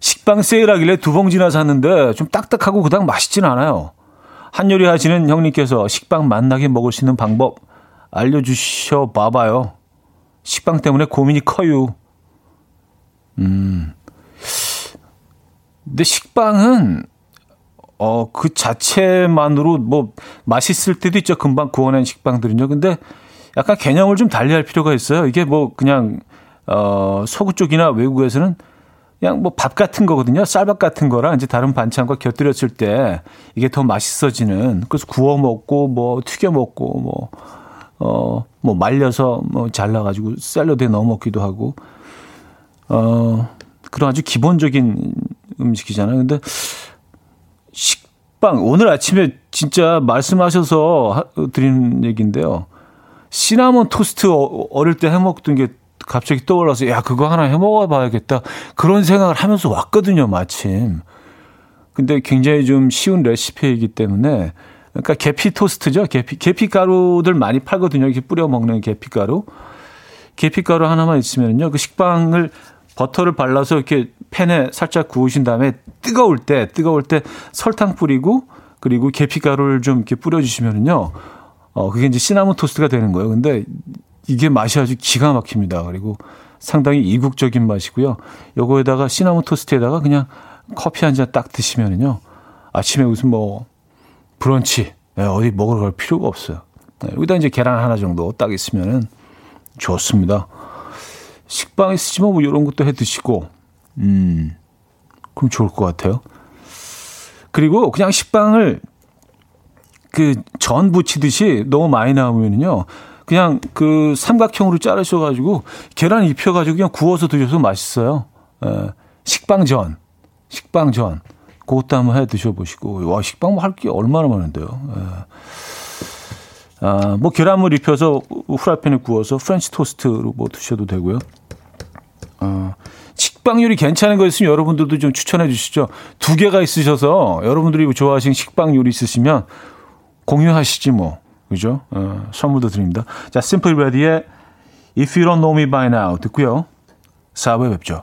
식빵 세일하길래 두 봉지나 샀는데 좀 딱딱하고 그닥 맛있진 않아요. 한요리 하시는 형님께서 식빵 맛나게 먹을 수 있는 방법 알려주셔 봐봐요. 식빵 때문에 고민이 커요. 음. 근데 식빵은, 어, 그 자체만으로 뭐 맛있을 때도 있죠. 금방 구워낸 식빵들은요. 근데 약간 개념을 좀 달리할 필요가 있어요. 이게 뭐 그냥 어 서구 쪽이나 외국에서는 그냥 뭐 밥 같은 거거든요. 쌀밥 같은 거랑 이제 다른 반찬과 곁들였을 때 이게 더 맛있어지는. 그래서 구워 먹고 뭐 튀겨 먹고 뭐 어, 뭐 말려서 뭐 잘라가지고 샐러드에 넣어 먹기도 하고, 어, 그런 아주 기본적인 음식이잖아요. 근데 식빵, 오늘 아침에 진짜 말씀하셔서 드린 얘기인데요. 시나몬 토스트 어, 어릴 때 해 먹던 게 갑자기 떠올라서 야 그거 하나 해 먹어 봐야겠다 그런 생각을 하면서 왔거든요 마침 근데 굉장히 좀 쉬운 레시피이기 때문에 그러니까 계피 토스트죠 계피 계피 가루들 많이 팔거든요 이렇게 뿌려 먹는 계피 가루 계피 가루 하나만 있으면요 그 식빵을 버터를 발라서 이렇게 팬에 살짝 구우신 다음에 뜨거울 때 뜨거울 때 설탕 뿌리고 그리고 계피 가루를 좀 이렇게 뿌려 주시면은요 어, 그게 이제 시나몬 토스트가 되는 거예요. 근데 이게 맛이 아주 기가 막힙니다. 그리고 상당히 이국적인 맛이고요. 요거에다가 시나몬 토스트에다가 그냥 커피 한 잔 딱 드시면은요. 아침에 무슨 뭐 브런치 네, 어디 먹으러 갈 필요가 없어요. 네, 여기다 이제 계란 하나 정도 딱 있으면은 좋습니다. 식빵 있으시면 뭐 이런 것도 해 드시고, 음, 그럼 좋을 것 같아요. 그리고 그냥 식빵을 그 전 부치듯이 너무 많이 나오면요. 그냥 그 삼각형으로 자르셔가지고 계란 입혀가지고 그냥 구워서 드셔도 맛있어요. 에, 식빵전, 식빵전. 그것도 한번 해 드셔보시고 와 식빵 뭐 할 게 얼마나 많은데요. 에. 아, 뭐 계란물 입혀서 후라이팬에 구워서 프렌치 토스트로 뭐 드셔도 되고요. 어, 식빵 요리 괜찮은 거 있으면 여러분들도 좀 추천해 주시죠. 두 개가 있으셔서 여러분들이 좋아하시는 식빵 요리 있으시면 공유하시지 뭐. 그죠? 어, 선물도 드립니다. 자, 심플 레디의 If You Don't Know Me By Now 듣고요. 4부에 뵙죠.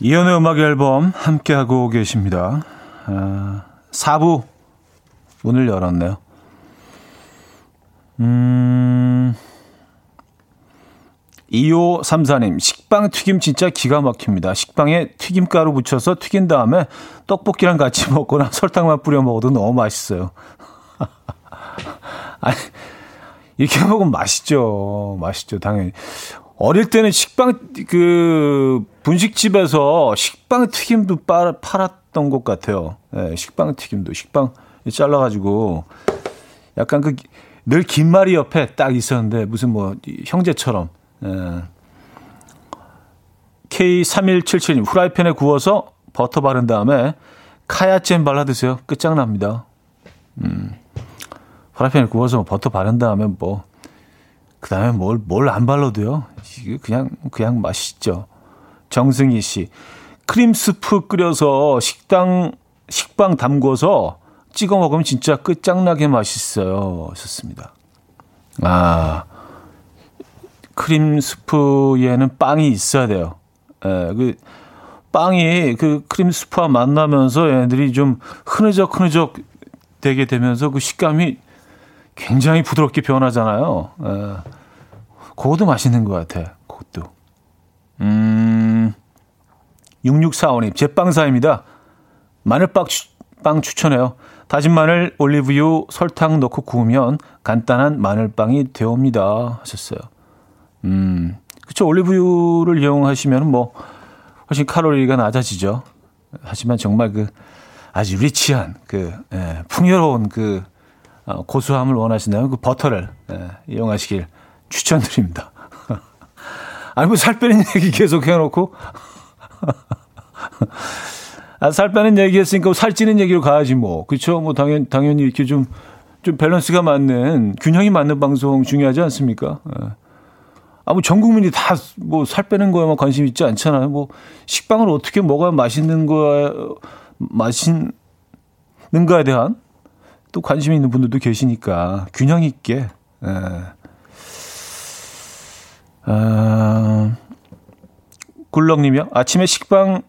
이현우의 음악 앨범 함께하고 계십니다. 아, 4부 문을 열었네요. 음, 2534님, 식빵 튀김 진짜 기가 막힙니다. 식빵에 튀김가루 묻혀서 튀긴 다음에 떡볶이랑 같이 먹거나 설탕만 뿌려 먹어도 너무 맛있어요. 아니, 이렇게 먹으면 맛있죠. 맛있죠, 당연히. 어릴 때는 식빵, 그, 분식집에서 식빵 튀김도 팔았던 것 같아요. 네, 식빵 튀김도. 식빵 잘라가지고, 약간 그, 늘 김말이 옆에 딱 있었는데, 무슨 뭐, 형제처럼. 예. K3177님, 후라이팬에 구워서 버터 바른 다음에 카야잼 발라 드세요. 끝장납니다. 음. 후라이팬에 구워서 버터 바른 다음에 뭐, 그 다음에 뭘, 뭘 안 발라도요. 이게 그냥, 그냥 맛있죠. 정승희 씨. 크림 스프 끓여서 식당, 식빵 담궈서 찍어 먹으면 진짜 끝장나게 맛있어요. 좋습니다. 아. 크림 스프에는 빵이 있어야 돼요. 예, 그 빵이 그 크림 스프와 만나면서 얘네들이 좀 흐느적 흐느적 되게 되면서 그 식감이 굉장히 부드럽게 변하잖아요. 예. 그것도 맛있는 것 같아. 그것도. 음, 6645님, 제빵사입니다. 마늘빵 추, 빵 추천해요. 다진 마늘, 올리브유, 설탕 넣고 구우면 간단한 마늘빵이 되옵니다. 하셨어요. 음, 그쵸. 올리브유를 이용하시면 뭐, 훨씬 칼로리가 낮아지죠. 하지만 정말 그, 아주 리치한, 그, 예, 풍요로운 그, 어, 고소함을 원하신다면 그 버터를 예, 이용하시길 추천드립니다. 아니, 뭐, 살 빼는 얘기 계속 해놓고. 아, 살 빼는 얘기 했으니까 살찌는 얘기로 가야지 뭐. 그쵸. 뭐, 당연, 당연히 이렇게 좀, 좀 밸런스가 맞는, 균형이 맞는 방송 중요하지 않습니까? 예. 아, 뭐 전 국민이 다 뭐 살 빼는 거에만 관심 있지 않잖아요. 뭐 식빵을 어떻게 먹어야 맛있는 거야, 맛있는가에 대한 또 관심 있는 분들도 계시니까 균형 있게. 예. 아, 굴렁님이요. 아침에 식빵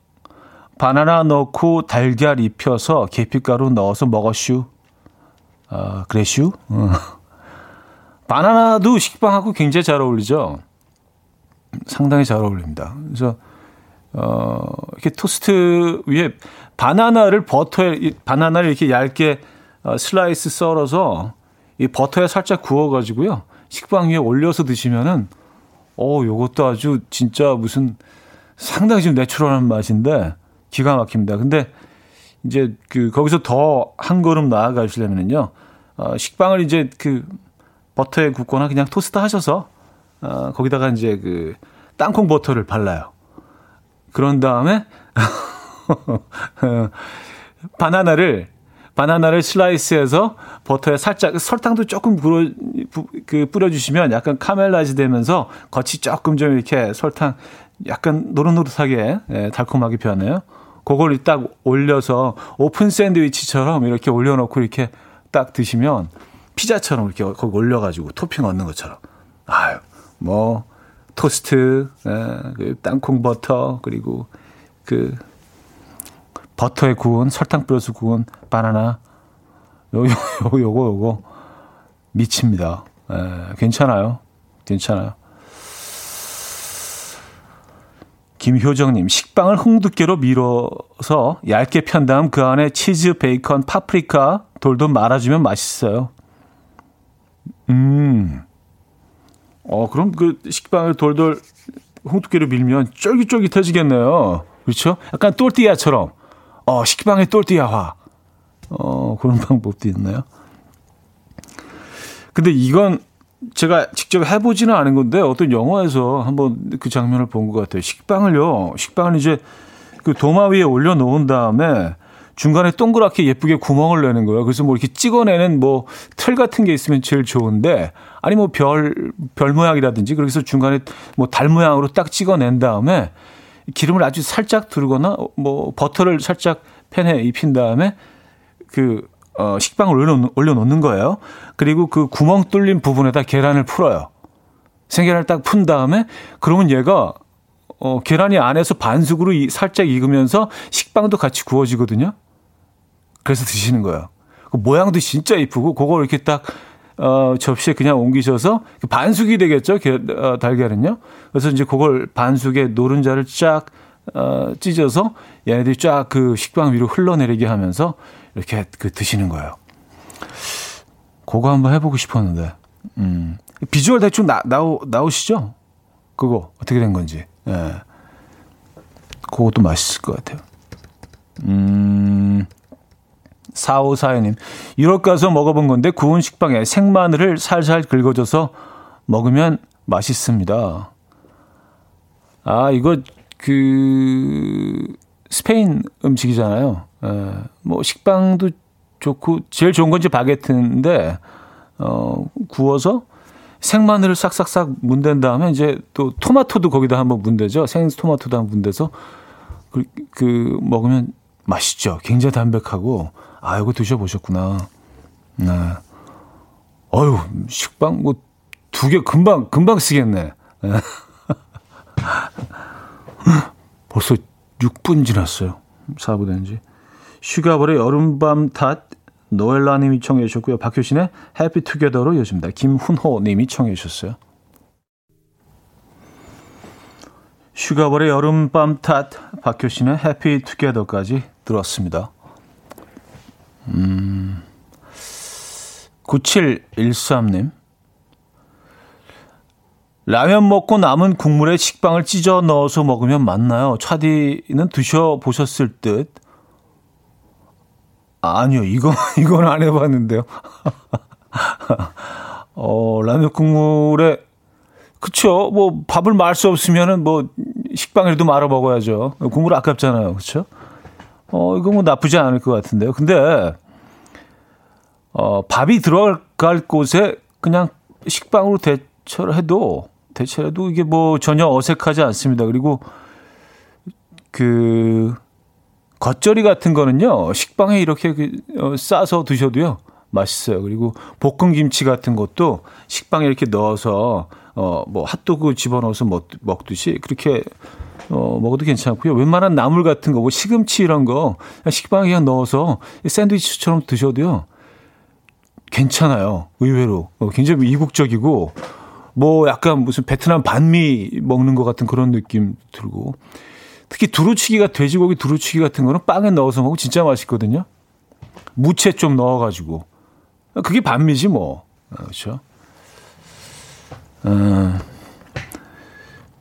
바나나 넣고 달걀 입혀서 계피가루 넣어서 먹었슈. 아, 그래슈? 어. 바나나도 식빵하고 굉장히 잘 어울리죠. 상당히 잘 어울립니다. 그래서 어, 이렇게 토스트 위에 바나나를 버터에 바나나를 이렇게 얇게 어, 슬라이스 썰어서 이 버터에 살짝 구워 가지고요. 식빵 위에 올려서 드시면은 어, 요것도 아주 진짜 무슨 상당히 좀 내추럴한 맛인데 기가 막힙니다. 근데 이제 그 거기서 더 한 걸음 나아가시려면은요. 어, 식빵을 이제 그 버터에 굽거나 그냥 토스트 하셔서 어, 거기다가 이제 그 땅콩 버터를 발라요. 그런 다음에 바나나를 바나나를 슬라이스해서 버터에 살짝 설탕도 조금 뿌려, 그 뿌려주시면 약간 caramelize 되면서 겉이 조금 좀 이렇게 설탕 약간 노릇노릇하게 예, 달콤하게 변해요. 그걸 딱 올려서 오픈 샌드위치처럼 이렇게 올려놓고 이렇게 딱 드시면 피자처럼 이렇게 거기 올려가지고 토핑 얹는 것처럼 아유 뭐 토스트, 에, 그 땅콩 버터 그리고 그 버터에 구운 설탕 뿌려서 구운 바나나 요, 요, 요, 요거 요거 미칩니다. 에, 괜찮아요. 괜찮아요. 김효정님, 식빵을 홍두깨로 밀어서 얇게 편 다음 그 안에 치즈, 베이컨, 파프리카, 돌돌 말아주면 맛있어요. 음, 어, 그럼 그 식빵을 돌돌 홍두깨로 밀면 쫄깃쫄깃해지겠네요. 그렇죠? 약간 똘띠아처럼. 어, 식빵의 똘띠아화. 어, 그런 방법도 있나요? 근데 이건 제가 직접 해보지는 않은 건데 어떤 영화에서 한번 그 장면을 본 것 같아요. 식빵을요, 식빵을 이제 그 도마 위에 올려놓은 다음에 중간에 동그랗게 예쁘게 구멍을 내는 거예요. 그래서 뭐 이렇게 찍어내는 뭐 틀 같은 게 있으면 제일 좋은데 아니 뭐 별 별 모양이라든지 그래서 중간에 뭐 달 모양으로 딱 찍어낸 다음에 기름을 아주 살짝 두르거나 뭐 버터를 살짝 팬에 입힌 다음에 그 어, 식빵을 올려놓, 올려놓는 거예요. 그리고 그 구멍 뚫린 부분에다 계란을 풀어요. 생계란을 딱 푼 다음에 그러면 얘가 어, 계란이 안에서 반숙으로 이, 살짝 익으면서 식빵도 같이 구워지거든요. 그래서 드시는 거예요. 그 모양도 진짜 이쁘고 그걸 이렇게 딱 어, 접시에 그냥 옮기셔서 반숙이 되겠죠. 게, 어, 달걀은요. 그래서 이제 그걸 반숙에 노른자를 쫙 어, 찢어서 얘네들이 쫙 그 식빵 위로 흘러내리게 하면서 이렇게 그 드시는 거예요. 그거 한번 해보고 싶었는데. 음. 비주얼 대충 나, 나오, 나오시죠? 그거 어떻게 된 건지. 예. 그것도 맛있을 것 같아요. 음. 4542님. 유럽 가서 먹어본 건데 구운 식빵에 생마늘을 살살 긁어줘서 먹으면 맛있습니다. 아, 이거 그 스페인 음식이잖아요. 에, 뭐 식빵도 좋고 제일 좋은 건지 바게트인데 어 구워서 생마늘을 싹싹싹 문댄 다음에 이제 또 토마토도 거기다 한번 문대죠. 생 토마토도 한번 문대서 그, 그 먹으면 맛있죠. 굉장히 담백하고 아 이거 드셔보셨구나. 네. 어유 식빵 뭐 두 개 금방 금방 쓰겠네. 네. 벌써 6분 지났어요. 사부된 지. 슈가볼의 여름밤 탓 노엘라 님이 청해 주셨고요. 박효신의 해피 투게더로 이어집니다. 김훈호 님이 청해 주셨어요. 슈가볼의 여름밤 탓 박효신의 해피 투게더까지 들었습니다. 음, 9713님. 라면 먹고 남은 국물에 식빵을 찢어 넣어서 먹으면 맞나요? 차디는 드셔보셨을 듯. 아니요, 이거, 이건 안 해봤는데요. 어, 라면 국물에, 그쵸. 뭐, 밥을 말 수 없으면은 뭐, 식빵이라도 말아 먹어야죠. 국물 아깝잖아요. 그쵸? 어, 이거 뭐 나쁘지 않을 것 같은데요. 근데, 어, 밥이 들어갈 곳에 그냥 식빵으로 대처를 해도 대체해도 이게 뭐 전혀 어색하지 않습니다. 그리고 그 겉절이 같은 거는요 식빵에 이렇게 그, 어, 싸서 드셔도요 맛있어요. 그리고 볶음 김치 같은 것도 식빵에 이렇게 넣어서 어 뭐 핫도그 집어넣어서 먹, 먹듯이 그렇게 어 먹어도 괜찮고요. 웬만한 나물 같은 거, 뭐 시금치 이런 거 식빵에 그냥 넣어서 샌드위치처럼 드셔도요 괜찮아요. 의외로 어, 굉장히 이국적이고 뭐 약간 무슨 베트남 반미 먹는 것 같은 그런 느낌 들고 특히 두루치기가 돼지고기 두루치기 같은 거는 빵에 넣어서 먹으면 진짜 맛있거든요. 무채 좀 넣어가지고 그게 반미지 뭐 그렇죠. 어,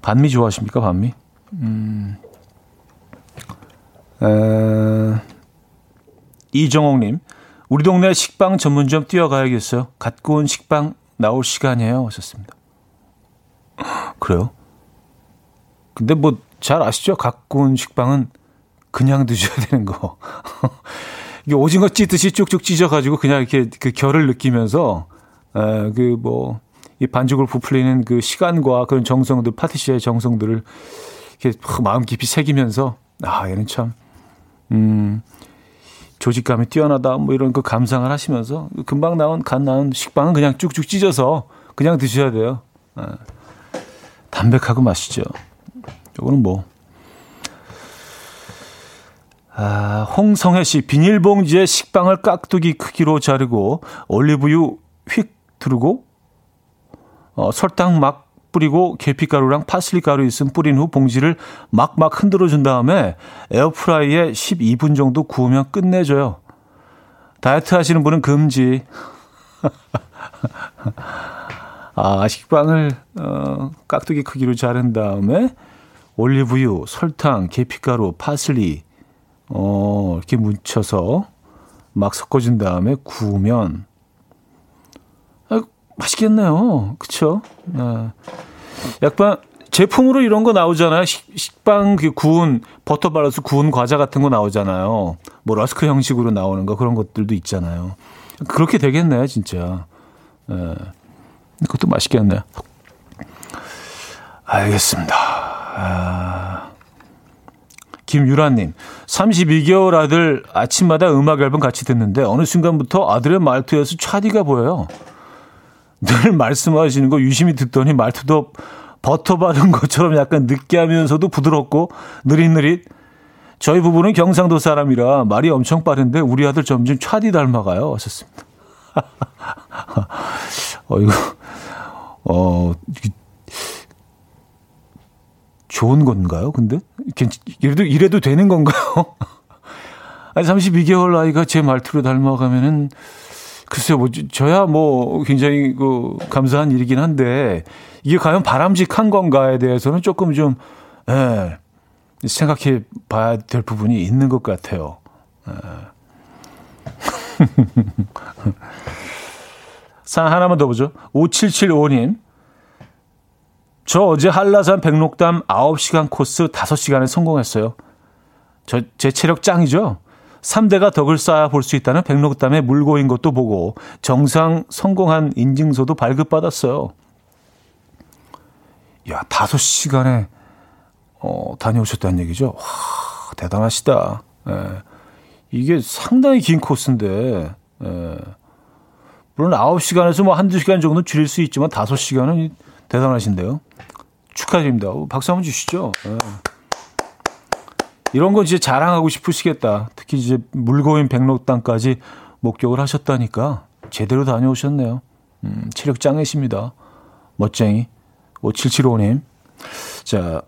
반미 좋아하십니까 반미? 음. 에, 이정옥님, 우리 동네 식빵 전문점 뛰어가야겠어요. 갓 구운 식빵 나올 시간이에요. 하셨습니다. 그래요? 근데 뭐 잘 아시죠? 갖고 온 식빵은 그냥 드셔야 되는 거. 이게 오징어 찢듯이 쭉쭉 찢어가지고 그냥 이렇게 그 결을 느끼면서 그뭐 이 반죽을 부풀리는 그 시간과 그런 정성들 파티시의 정성들을 이렇게 마음 깊이 새기면서 아 얘는 참 음. 조직감이 뛰어나다 뭐 이런 그 감상을 하시면서 금방 나온 간 나온 식빵은 그냥 쭉쭉 찢어서 그냥 드셔야 돼요. 아. 담백하고 맛있죠. 요거는 뭐. 아, 홍성혜 씨, 비닐봉지에 식빵을 깍두기 크기로 자르고 올리브유 휙 두르고 어, 설탕 막 뿌리고 계피가루랑 파슬리 가루 있음 뿌린 후 봉지를 막막 흔들어 준 다음에 에어프라이에 12분 정도 구우면 끝내줘요. 다이어트 하시는 분은 금지. 아, 식빵을 어, 깍두기 크기로 자른 다음에 올리브유, 설탕, 계피가루, 파슬리 어, 이렇게 묻혀서 막 섞어준 다음에 구우면 아, 맛있겠네요. 그쵸? 네. 약간 제품으로 이런 거 나오잖아요. 식, 빵그 구운 버터 발라서 구운 과자 같은 거 나오잖아요. 뭐 러스크 형식으로 나오는 거 그런 것들도 있잖아요. 그렇게 되겠네, 진짜. 네. 그것도 맛있겠네요. 알겠습니다. 아, 김유라님, 32개월 아들 아침마다 음악 앨범 같이 듣는데 어느 순간부터 아들의 말투에서 차디가 보여요. 늘 말씀하시는 거 유심히 듣더니 말투도 버터 바른 것처럼 약간 느끼하면서도 부드럽고 느릿느릿. 저희 부부는 경상도 사람이라 말이 엄청 빠른데 우리 아들 점점 차디 닮아가요. 하셨습니다. 어, 이거, 어, 좋은 건가요? 근데? 이래도, 이래도 되는 건가요? 아니, 32개월 아이가 제 말투로 닮아가면은, 글쎄요, 뭐, 저야 뭐, 굉장히 그, 감사한 일이긴 한데, 이게 과연 바람직한 건가에 대해서는 조금 좀, 예, 생각해 봐야 될 부분이 있는 것 같아요. 예. 사 하나만 더 보죠. 5775님. 저 어제 한라산 백록담 9시간 코스 5시간에 성공했어요. 저, 제 체력 짱이죠? 3대가 덕을 쌓아 볼 수 있다는 백록담에 물고인 것도 보고 정상 성공한 인증서도 발급받았어요. 야, 5시간에 어, 다녀오셨다는 얘기죠? 와, 대단하시다. 예. 이게 상당히 긴 코스인데, 예. 물론 9시간에서 뭐 한두 시간 정도 줄일 수 있지만 5시간은 대단하신데요. 축하드립니다. 박수 한번 주시죠. 네. 이런 건 진짜 자랑하고 싶으시겠다. 특히 이제 물고인 백록당까지 목격을 하셨다니까 제대로 다녀오셨네요. 음, 체력 짱이십니다. 멋쟁이. 5775님. 자,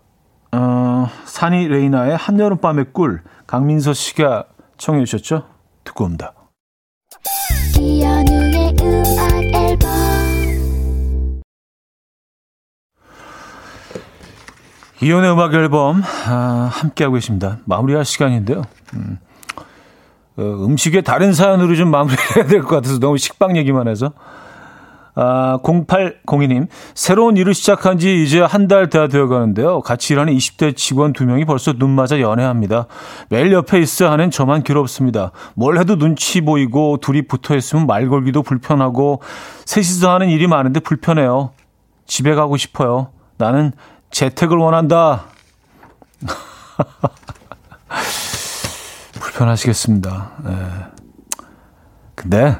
어, 산이 레이나의 한여름밤의 꿀 강민서 씨가 청해 주셨죠? 듣고 옵니다. 이연의 음악 앨범 아, 함께하고 계십니다. 마무리할 시간인데요. 음, 어, 음식에 다른 사연으로 좀 마무리해야 될 것 같아서 너무 식빵 얘기만 해서. 아, 0802님, 새로운 일을 시작한 지 이제 한 달 다 되어 가는데요. 같이 일하는 20대 직원 두 명이 벌써 눈 맞아 연애합니다. 매일 옆에 있어야 하는 저만 괴롭습니다. 뭘 해도 눈치 보이고 둘이 붙어 있으면 말 걸기도 불편하고 셋이서 하는 일이 많은데 불편해요. 집에 가고 싶어요. 나는 재택을 원한다. 불편하시겠습니다. 예. 근데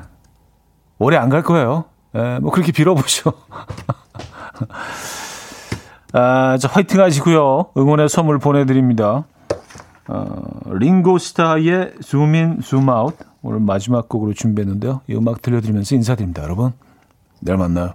오래 안 갈 거예요. 예, 뭐 그렇게 빌어보죠. 아, 자, 화이팅 하시고요. 응원의 선물 보내드립니다. 어, 링고스타의 줌인, 줌아웃 오늘 마지막 곡으로 준비했는데요. 이 음악 들려드리면서 인사드립니다. 여러분, 내일 만나요.